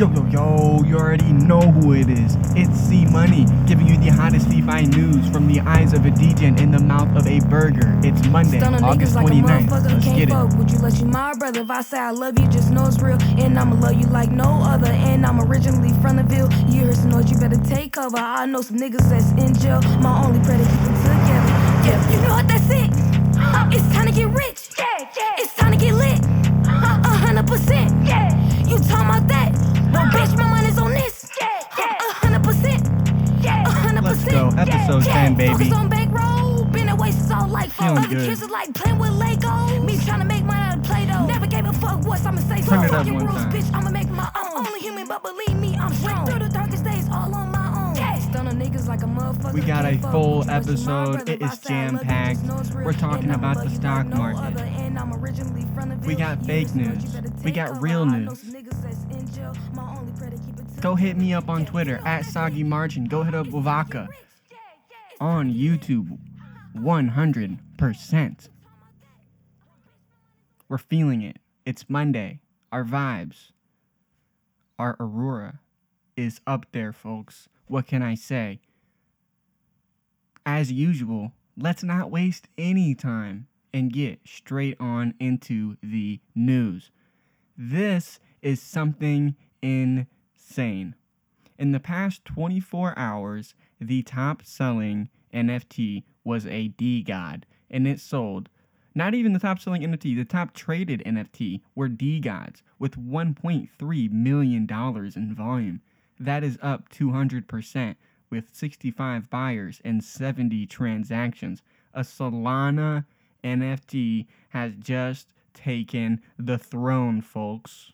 Yo, yo, yo, you already know who it is. It's C Money, giving you the hottest DeFi news from the eyes of a DJ and in the mouth of a burger. It's Monday, Stunning August niggas like a 29th. motherfucker Let's get it. fuck. Would you let you my brother? If I say I love you, just know it's real. And I'ma love you like no other. And I'm originally from the Ville. You heard some noise, you better take cover. I know some niggas that's in jail. My only prayer to keep them together. Yeah, you know what that's it. Uh, it's time to get rich. Yeah, percent. go. Episode Yeah. 10, baby. Focus on bankroll. Been away since all like four. Feeling Other good. kids are like playing with Lego. Me trying to make mine out of Play-Doh. Never gave a fuck what I'ma say. So fuck your rules, time. bitch. I'ma make my own. Only human, but believe me, I'm strong. Through the darkest days all on my own. Yeah. Stunner niggas like a motherfucker. We got a full Would you let you my episode. brother? It If I is say I love you, just jam-packed. know it's real. We're talking about the stock market. other. And I'm originally from the We got fake heard some noise, news. We got real news. some niggas that's in jail. My only prayer to keep it Go hit me up on Twitter at Soggy Margin. Go hit up Wavaka on YouTube. 100%. We're feeling it. It's Monday. Our vibes, our Aurora is up there, folks. What can I say? As usual, let's not waste any time and get straight on into the news. This is something insane. In the past 24 hours, the top selling NFT was a DeGod, and it sold. Not even the top selling NFT, the top traded NFT were DeGods with $1.3 million in volume. That is up 200% with 65 buyers and 70 transactions. A Solana NFT has just taken the throne, folks.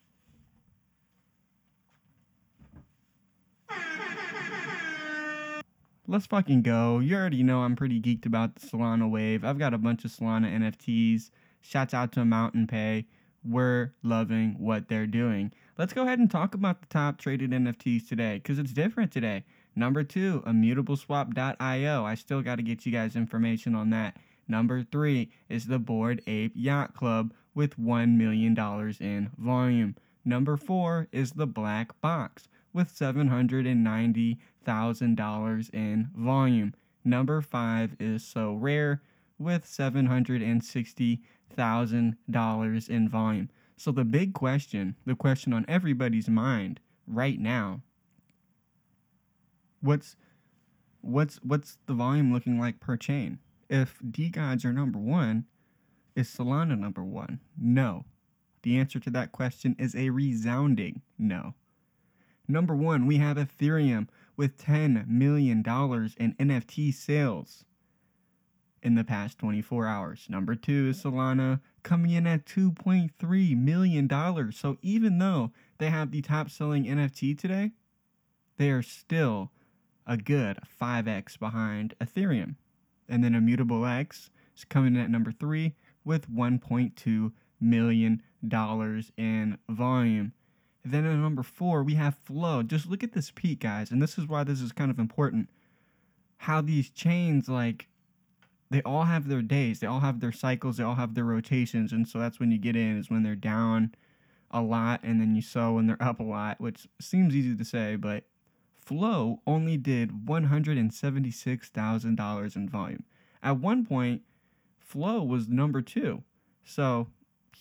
Let's fucking go. You already know I'm pretty geeked about the Solana wave. I've got a bunch of Solana NFTs. Shouts out to Mountain Pay. We're loving what they're doing. Let's go ahead and talk about the top traded NFTs today because it's different today. Number two, immutableswap.io. I still got to get you guys information on that. Number three is the Bored Ape Yacht Club with $1 million in volume. Number four is the Black Box with $790,000 in volume. Number five is Sorare with $760,000 in volume. So the big question, the question on everybody's mind right now, what's what's what's the volume looking like per chain? If DeGods are number one, is Solana number one? No. The answer to that question is a resounding no. Number one, we have Ethereum with $10 million in NFT sales in the past 24 hours. Number two is Solana coming in at $2.3 million. So even though they have the top selling NFT today, they are still a good 5x behind Ethereum. And then Immutable X is coming in at number three with $1.2 million in volume. Then at number four, we have Flow. Just look at this peak, guys, and this is why this is kind of important. How these chains, like, they all have their days, they all have their cycles, they all have their rotations, and so that's when you get in, is when they're down a lot, and then you sell when they're up a lot, which seems easy to say, but Flow only did $176,000 in volume. At one point, Flow was number two. So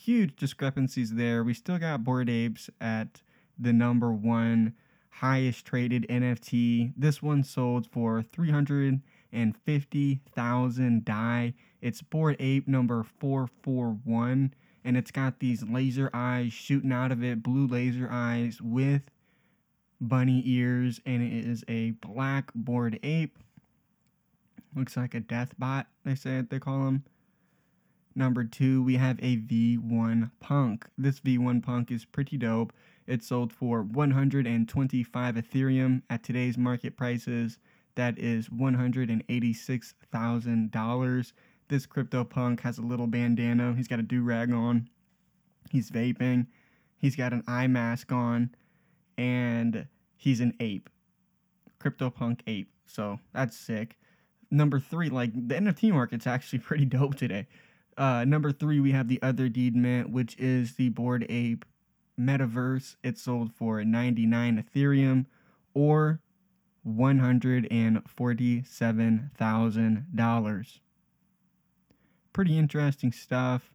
huge discrepancies there. We still got Bored Apes at the number one highest traded NFT. This one sold for 350,000 DAI. It's Bored Ape number 441 and it's got these laser eyes shooting out of it, blue laser eyes with bunny ears and it is a black Bored Ape. Looks like a death bot, they say they call him. Number two, we have a V1 Punk. This V1 Punk is pretty dope. It sold for 125 Ethereum at today's market prices. That is $186,000. This crypto punk has a little bandana. He's got a do rag on. He's vaping. He's got an eye mask on. And he's an ape. Crypto punk ape. So that's sick. Number three, like the NFT market's actually pretty dope today. Uh, number three, we have the other deed mint, which is the Bored Ape metaverse, it sold for 99 Ethereum or $147,000. Pretty interesting stuff.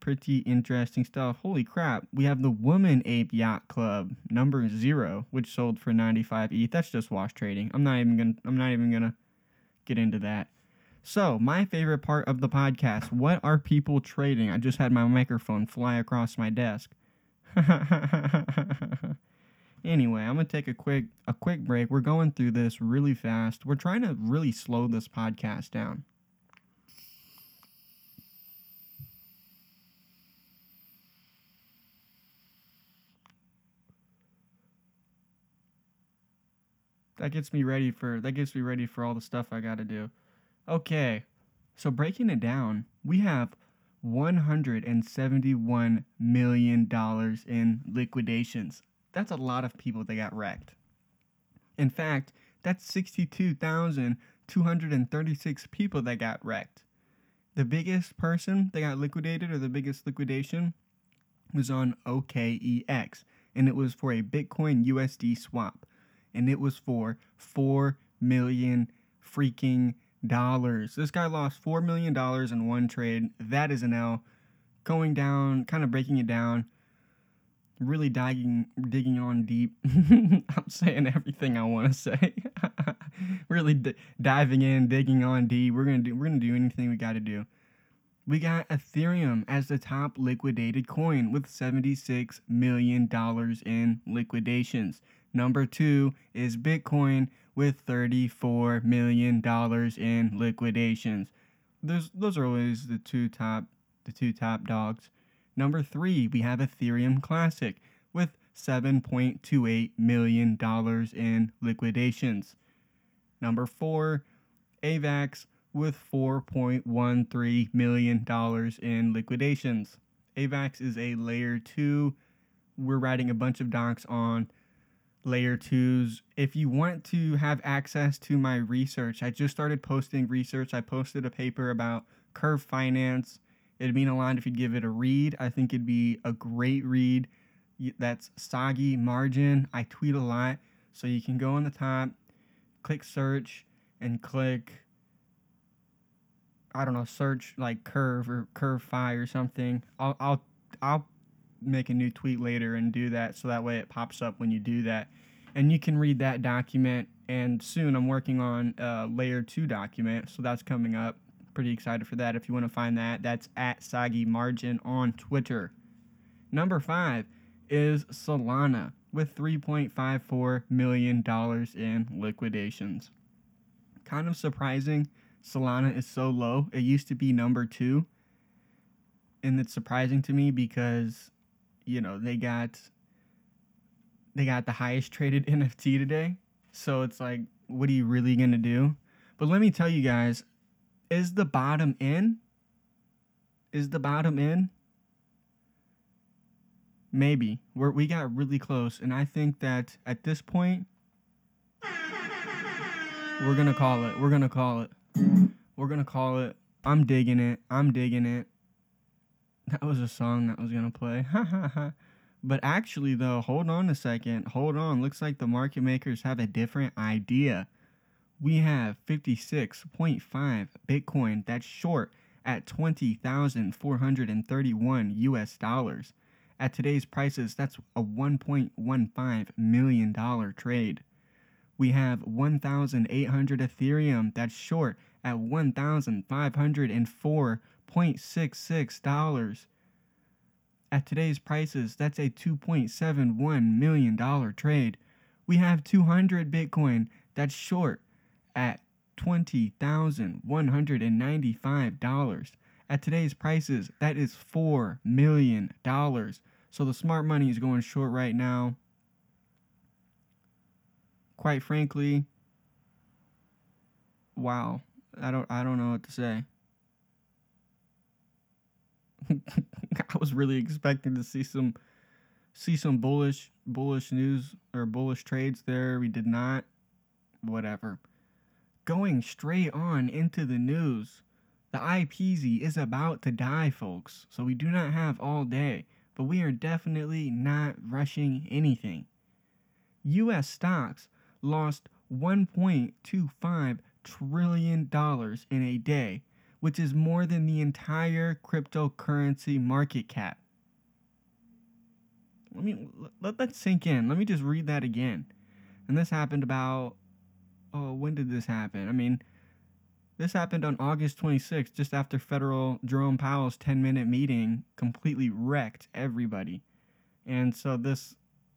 Pretty interesting stuff. Holy crap. We have the Woman Ape Yacht Club number 0 which sold for 95 ETH. That's just wash trading. I'm not even going to I'm not even going to get into that. So, my favorite part of the podcast, what are people trading? I just had my microphone fly across my desk. anyway, I'm going to take a quick a quick break. We're going through this really fast. We're trying to really slow this podcast down. That gets me ready for that gets me ready for all the stuff I got to do. Okay. So breaking it down, we have $171 million in liquidations. That's a lot of people that got wrecked. In fact, that's 62,236 people that got wrecked. The biggest person that got liquidated or the biggest liquidation was on OKEX, and it was for a Bitcoin USD swap, and it was for 4 million freaking. This guy lost $4 million in one trade. That is an L. Going down, kind of breaking it down, really digging, digging on deep. I'm saying everything I want to say. really d- diving in, digging on deep. We're gonna do. We're gonna do anything we got to do. We got Ethereum as the top liquidated coin with $76 million in liquidations. Number two is Bitcoin with $34 million in liquidations. Those, those are always the two top the two top dogs. Number three, we have Ethereum Classic with $7.28 million in liquidations. Number four, AVAX with $4.13 million in liquidations. AVAX is a layer two. We're writing a bunch of docs on layer twos. If you want to have access to my research, I just started posting research. I posted a paper about curve finance. It'd mean a lot if you'd give it a read. I think it'd be a great read. That's Soggy Margin. I tweet a lot. So you can go on the top, click search, and click, I don't know, search like curve or curve fi or something. I'll, I'll, I'll make a new tweet later and do that so that way it pops up when you do that. And you can read that document. And soon I'm working on a layer two document, so that's coming up. Pretty excited for that. If you want to find that, that's at Sagi Margin on Twitter. Number five is Solana with $3.54 million in liquidations. Kind of surprising, Solana is so low. It used to be number two. And it's surprising to me because you know they got they got the highest traded NFT today. So it's like, what are you really gonna do? But let me tell you guys, is the bottom in? Is the bottom in? Maybe. We're, we got really close, and I think that at this point, we're gonna call it. We're gonna call it. We're gonna call it. I'm digging it. I'm digging it. That was a song that was gonna play. but actually, though, hold on a second. Hold on. Looks like the market makers have a different idea. We have 56.5 Bitcoin that's short at 20,431 US dollars. At today's prices, that's a $1.15 million trade. We have 1,800 Ethereum that's short at $1,504 $0.66. At today's prices, that's a $2.71 million trade. We have 200 Bitcoin that's short at $20,195. At today's prices, that is $4 million. So the smart money is going short right now. Quite frankly, wow. I don't I don't know what to say. I was really expecting to see some see some bullish bullish news or bullish trades there. We did not. Whatever. Going straight on into the news. The IPZ is about to die, folks. So we do not have all day. but we are definitely not rushing anything. US stocks lost 1.25 trillion dollars in a day, which is more than the entire cryptocurrency market cap. Let me let that sink in. Let me just read that again. And this happened about oh, when did this happen? I mean, this happened on August 26th, just after federal Jerome Powell's 10-minute meeting completely wrecked everybody. And so this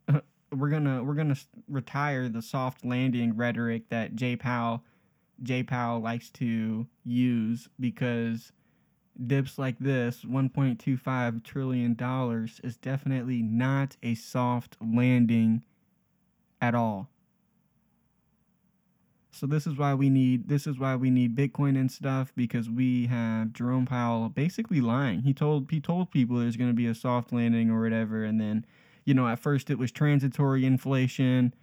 we're to we're to retire the soft landing rhetoric that Jay Powell Jay Powell likes to use because dips like this, $1.25 trillion, is definitely not a soft landing at all. So this is why we need this is why we need Bitcoin and stuff because we have Jerome Powell basically lying. He told he told people there's going to be a soft landing or whatever and then you know at first it was transitory inflation.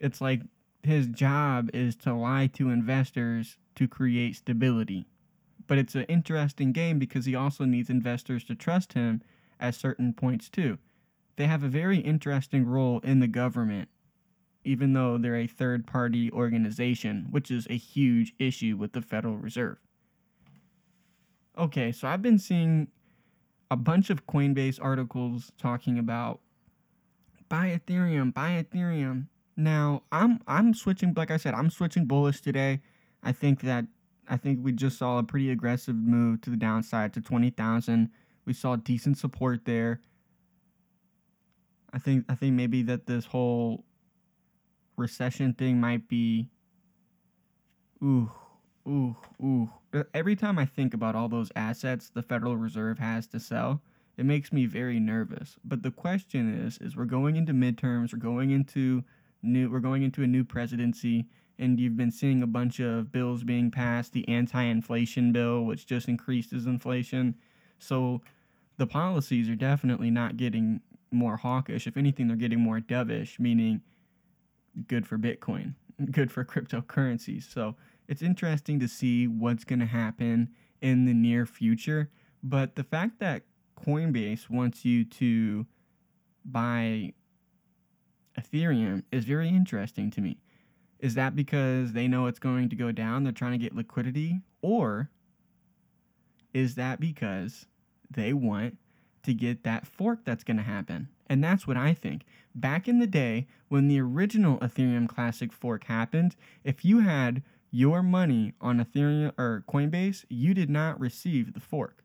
It's like his job is to lie to investors to create stability. But it's an interesting game because he also needs investors to trust him at certain points too. They have a very interesting role in the government even though they're a third party organization, which is a huge issue with the Federal Reserve. Okay, so I've been seeing a bunch of Coinbase articles talking about buy Ethereum, buy Ethereum. Now, I'm I'm switching like I said, I'm switching bullish today. I think that I think we just saw a pretty aggressive move to the downside to 20,000. We saw decent support there. I think I think maybe that this whole recession thing might be ooh ooh ooh uh, every time i think about all those assets the federal reserve has to sell it makes me very nervous but the question is is we're going into midterms we're going into new we're going into a new presidency and you've been seeing a bunch of bills being passed the anti-inflation bill which just increases inflation so the policies are definitely not getting more hawkish if anything they're getting more dovish meaning good for Bitcoin, good for cryptocurrencies. So it's interesting to see what's going to happen in the near future. But the fact that Coinbase wants you to buy Ethereum is very interesting to me. Is that because they know it's going to go down? They're trying to get liquidity? Or is that because they want to get that fork that's going to happen? And that's what I think. Back in the day, when the original Ethereum Classic fork happened, if you had your money on Ethereum or Coinbase, you did not receive the fork.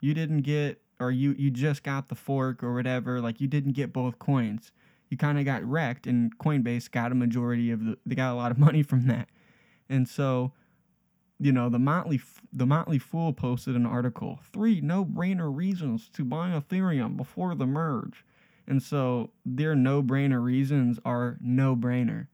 You didn't get, or you, you just got the fork or whatever, like you didn't get both coins. You kind of got wrecked, and Coinbase got a majority of the, they got a lot of money from that. And so, you know, the Motley the Motley Fool posted an article: three no-brainer reasons to buy Ethereum before the merge. And so their no brainer reasons are no brainer.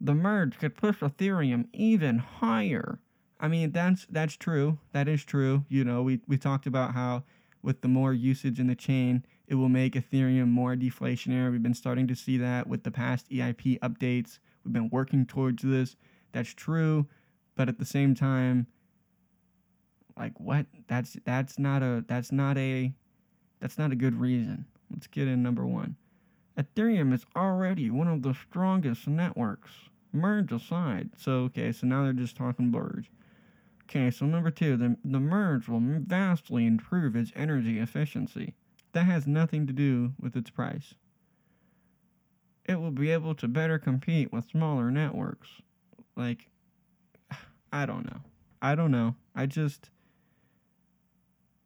The merge could push Ethereum even higher. I mean, that's that's true. That is true. You know, we, we talked about how with the more usage in the chain, it will make Ethereum more deflationary. We've been starting to see that with the past EIP updates. We've been working towards this. That's true, but at the same time, like what? That's that's not a that's not a that's not a good reason. Let's get in number one. Ethereum is already one of the strongest networks. Merge aside. So, okay, so now they're just talking merge. Okay, so number two, the, the merge will vastly improve its energy efficiency. That has nothing to do with its price. It will be able to better compete with smaller networks. Like, I don't know. I don't know. I just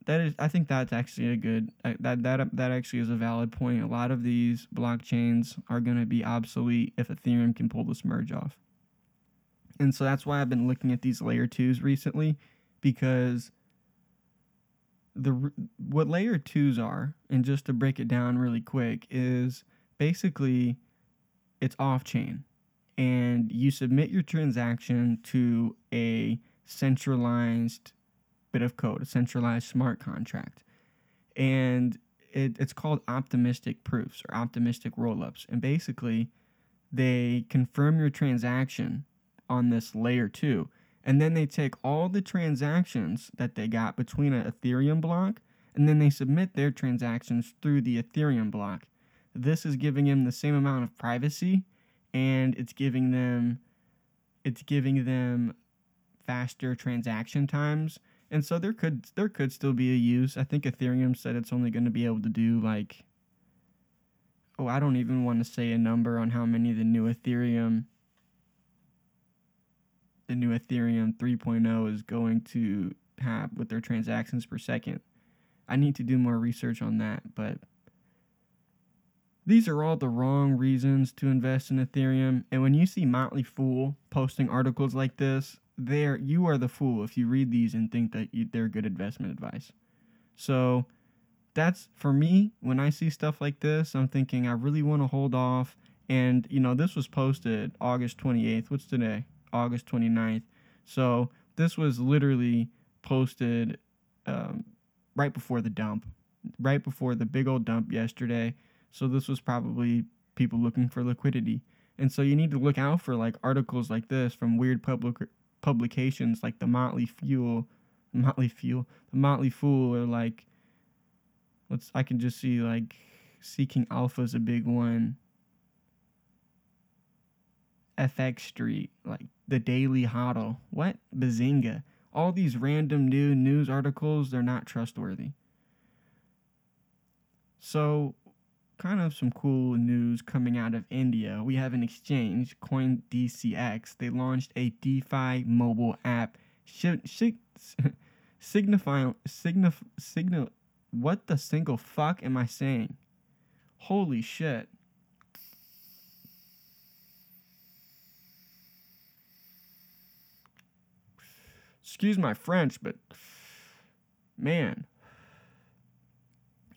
that is, I think that's actually a good uh, that that that actually is a valid point. A lot of these blockchains are going to be obsolete if Ethereum can pull this merge off. And so that's why I've been looking at these layer twos recently, because the what layer twos are, and just to break it down really quick, is basically it's off chain, and you submit your transaction to a centralized bit of code, a centralized smart contract. And it, it's called optimistic proofs or optimistic rollups. And basically, they confirm your transaction on this layer two. And then they take all the transactions that they got between an Ethereum block and then they submit their transactions through the Ethereum block. This is giving them the same amount of privacy and it's giving them it's giving them faster transaction times. And so there could there could still be a use. I think Ethereum said it's only going to be able to do like oh, I don't even want to say a number on how many the new Ethereum the new Ethereum 3.0 is going to have with their transactions per second. I need to do more research on that, but these are all the wrong reasons to invest in Ethereum. And when you see Motley Fool posting articles like this, there you are the fool if you read these and think that you, they're good investment advice. So that's for me when I see stuff like this, I'm thinking I really want to hold off. And you know, this was posted August 28th. What's today? August 29th. So this was literally posted um, right before the dump, right before the big old dump yesterday. So this was probably people looking for liquidity. And so you need to look out for like articles like this from weird public publications like the Motley Fuel, Motley Fuel, the Motley Fool, or like let's I can just see like Seeking Alpha is a big one. FX Street, like the Daily Hodl, what Benzinga, all these random new news articles, they're not trustworthy. So kind of some cool news coming out of India. We have an exchange, CoinDCX. They launched a DeFi mobile app. Sh- sh- signify, signif, signal. What the single fuck am I saying? Holy shit. Excuse my French, but man.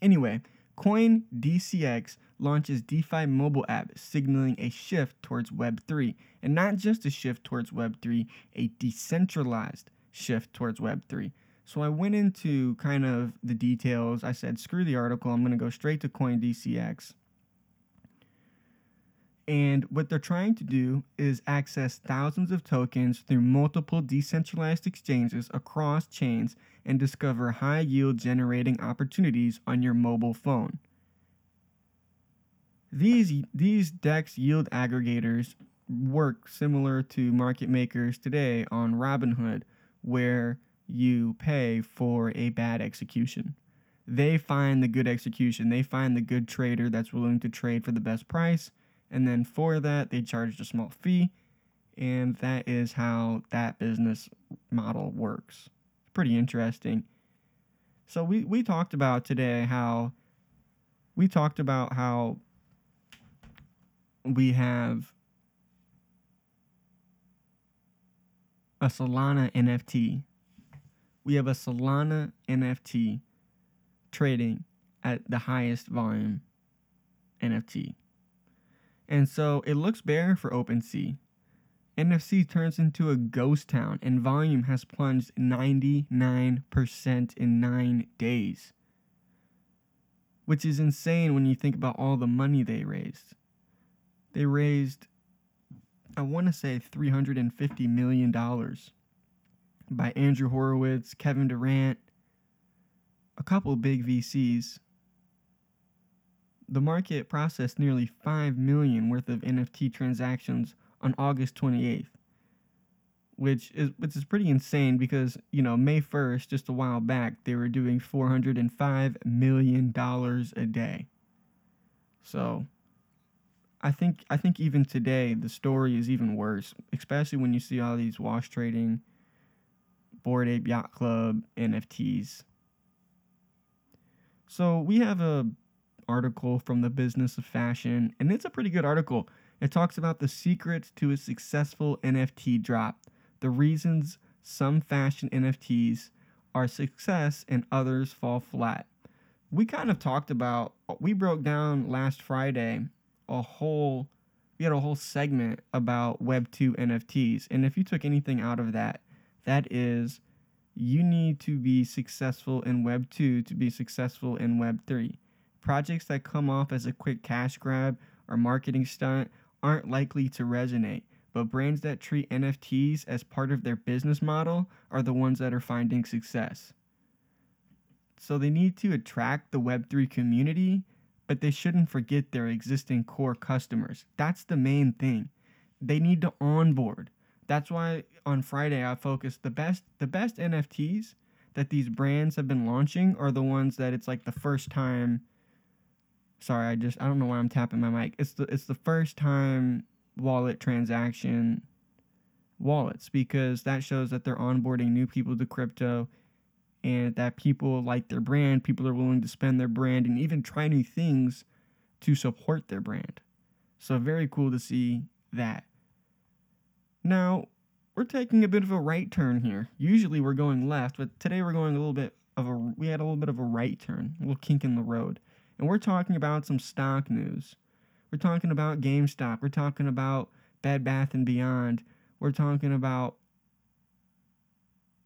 Anyway, Coin DCX launches DeFi mobile app signaling a shift towards Web3, and not just a shift towards Web3, a decentralized shift towards Web3. So I went into kind of the details. I said, screw the article, I'm going to go straight to CoinDCX. And what they're trying to do is access thousands of tokens through multiple decentralized exchanges across chains and discover high yield generating opportunities on your mobile phone. These, these DEX yield aggregators work similar to market makers today on Robinhood, where you pay for a bad execution. They find the good execution, they find the good trader that's willing to trade for the best price, and then for that, they charged a small fee, and that is how that business model works pretty interesting. So we we talked about today how we talked about how we have a Solana NFT. We have a Solana NFT trading at the highest volume NFT. And so it looks bare for OpenSea. NFC turns into a ghost town and volume has plunged 99% in nine days. Which is insane when you think about all the money they raised. They raised, I want to say, $350 million by Andrew Horowitz, Kevin Durant, a couple big VCs. The market processed nearly 5 million worth of NFT transactions on August 28th, which is which is pretty insane because you know May 1st, just a while back, they were doing 405 million dollars a day. So, I think I think even today the story is even worse, especially when you see all these wash trading, Bored Ape Yacht Club NFTs. So we have a article from the Business of Fashion, and it's a pretty good article. It talks about the secrets to a successful NFT drop, the reasons some fashion NFTs are success and others fall flat. We kind of talked about, we broke down last Friday a whole, we had a whole segment about Web2 NFTs. And if you took anything out of that, that is you need to be successful in Web 2 to be successful in Web 3. Projects that come off as a quick cash grab or marketing stunt aren't likely to resonate, but brands that treat NFTs as part of their business model are the ones that are finding success. So they need to attract the Web3 community, but they shouldn't forget their existing core customers. That's the main thing. They need to onboard. That's why on Friday I focused the best the best NFTs that these brands have been launching are the ones that it's like the first time sorry, I just I don't know why I'm tapping my mic. It's the it's the first time wallet transaction wallets because that shows that they're onboarding new people to crypto and that people like their brand, people are willing to spend their brand and even try new things to support their brand. So very cool to see that. Now, we're taking a bit of a right turn here. Usually we're going left, but today we're going a little bit of a we had a little bit of a right turn, a little kink in the road. And we're talking about some stock news. We're talking about GameStop. We're talking about Bed Bath and Beyond. We're talking about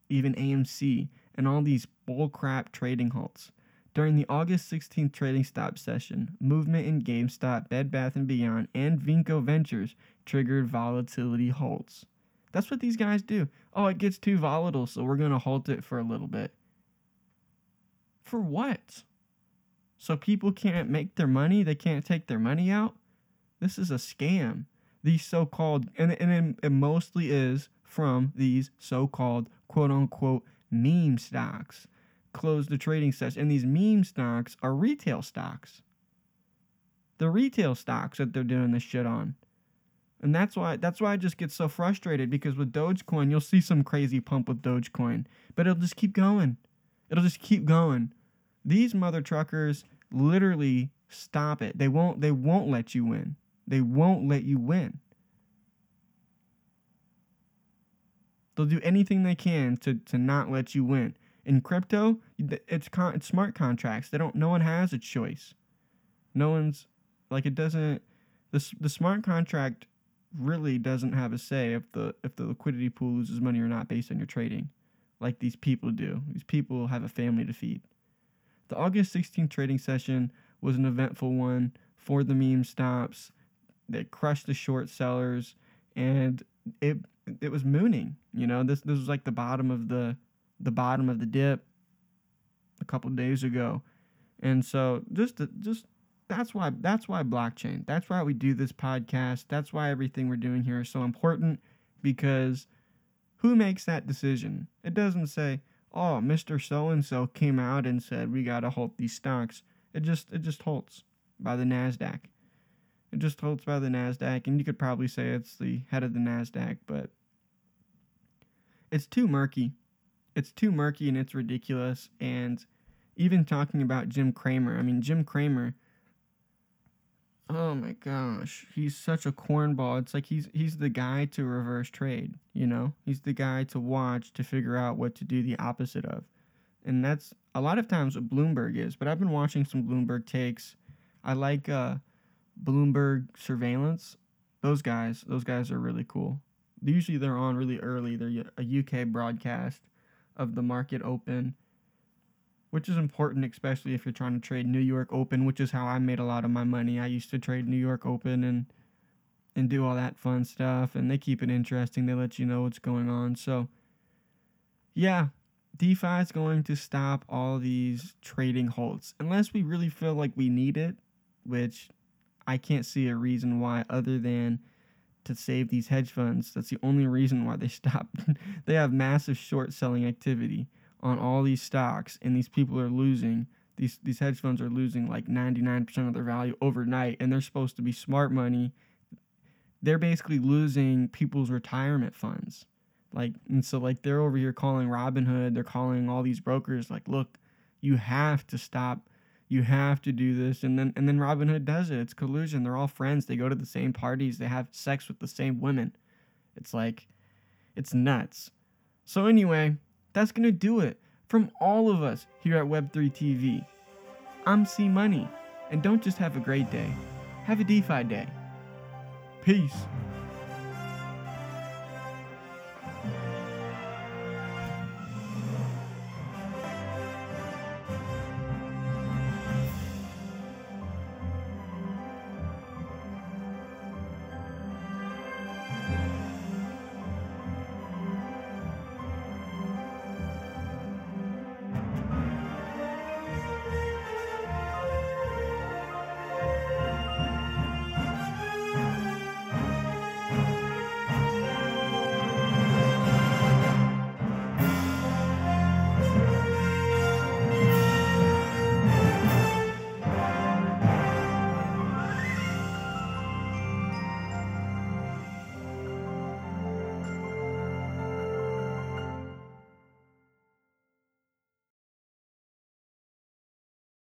even AMC and all these bullcrap trading halts. During the August 16th trading stop session, movement in GameStop, Bed Bath & Beyond, and Vinco Ventures triggered volatility halts. That's what these guys do. Oh, it gets too volatile, so we're going to halt it for a little bit. For what? So people can't make their money? They can't take their money out? This is a scam. These so called, and, and it, mostly is from these so called quote unquote meme stocks close the trading session. And these meme stocks are retail stocks. The retail stocks that they're doing this shit on. And that's why that's why I just get so frustrated because with Dogecoin, you'll see some crazy pump with Dogecoin, but it'll just keep going. It'll just keep going. These mother truckers literally stop it. They won't they won't let you win. They won't let you win. They'll do anything they can to, to not let you win. In crypto, it's con- it's smart contracts. They don't. No one has a choice. No one's like it doesn't. The the smart contract really doesn't have a say if the if the liquidity pool loses money or not based on your trading, like these people do. These people have a family to feed. The August 16th trading session was an eventful one for the meme stops. They crushed the short sellers, and it it was mooning. You know, this this was like the bottom of the the bottom of the dip a couple days ago, and so just to, just that's why that's why blockchain. That's why we do this podcast. That's why everything we're doing here is so important because who makes that decision? It doesn't say, "Oh, Mr. So and so came out and said we got to halt these stocks." It just it just halts by the Nasdaq. It just halts by the Nasdaq, and you could probably say it's the head of the Nasdaq, but it's too murky. It's too murky and it's ridiculous. And even talking about Jim Cramer, I mean, Jim Cramer. Oh my gosh, he's such a cornball. It's like he's he's the guy to reverse trade, you know? He's the guy to watch to figure out what to do the opposite of. And that's a lot of times what Bloomberg is, but I've been watching some Bloomberg takes. I like uh Bloomberg surveillance. Those guys, those guys are really cool usually they're on really early. They're a UK broadcast of the market open, which is important, especially if you're trying to trade New York Open, which is how I made a lot of my money. I used to trade New York Open and and do all that fun stuff, and they keep it interesting. They let you know what's going on. So, yeah, DeFi is going to stop all these trading halts unless we really feel like we need it, which I can't see a reason why other than to save these hedge funds. That's the only reason why they stopped. they have massive short selling activity on all these stocks, and these people are losing. These these hedge funds are losing like 99% of their value overnight, and they're supposed to be smart money. They're basically losing people's retirement funds. Like and so like they're over here calling Robinhood, they're calling all these brokers like, "Look, you have to stop you have to do this and then and then Robinhood does it. It's collusion. They're all friends. They go to the same parties. They have sex with the same women. It's like it's nuts. So anyway, that's going to do it from all of us here at Web3 TV. I'm C Money, and don't just have a great day. Have a DeFi day. Peace.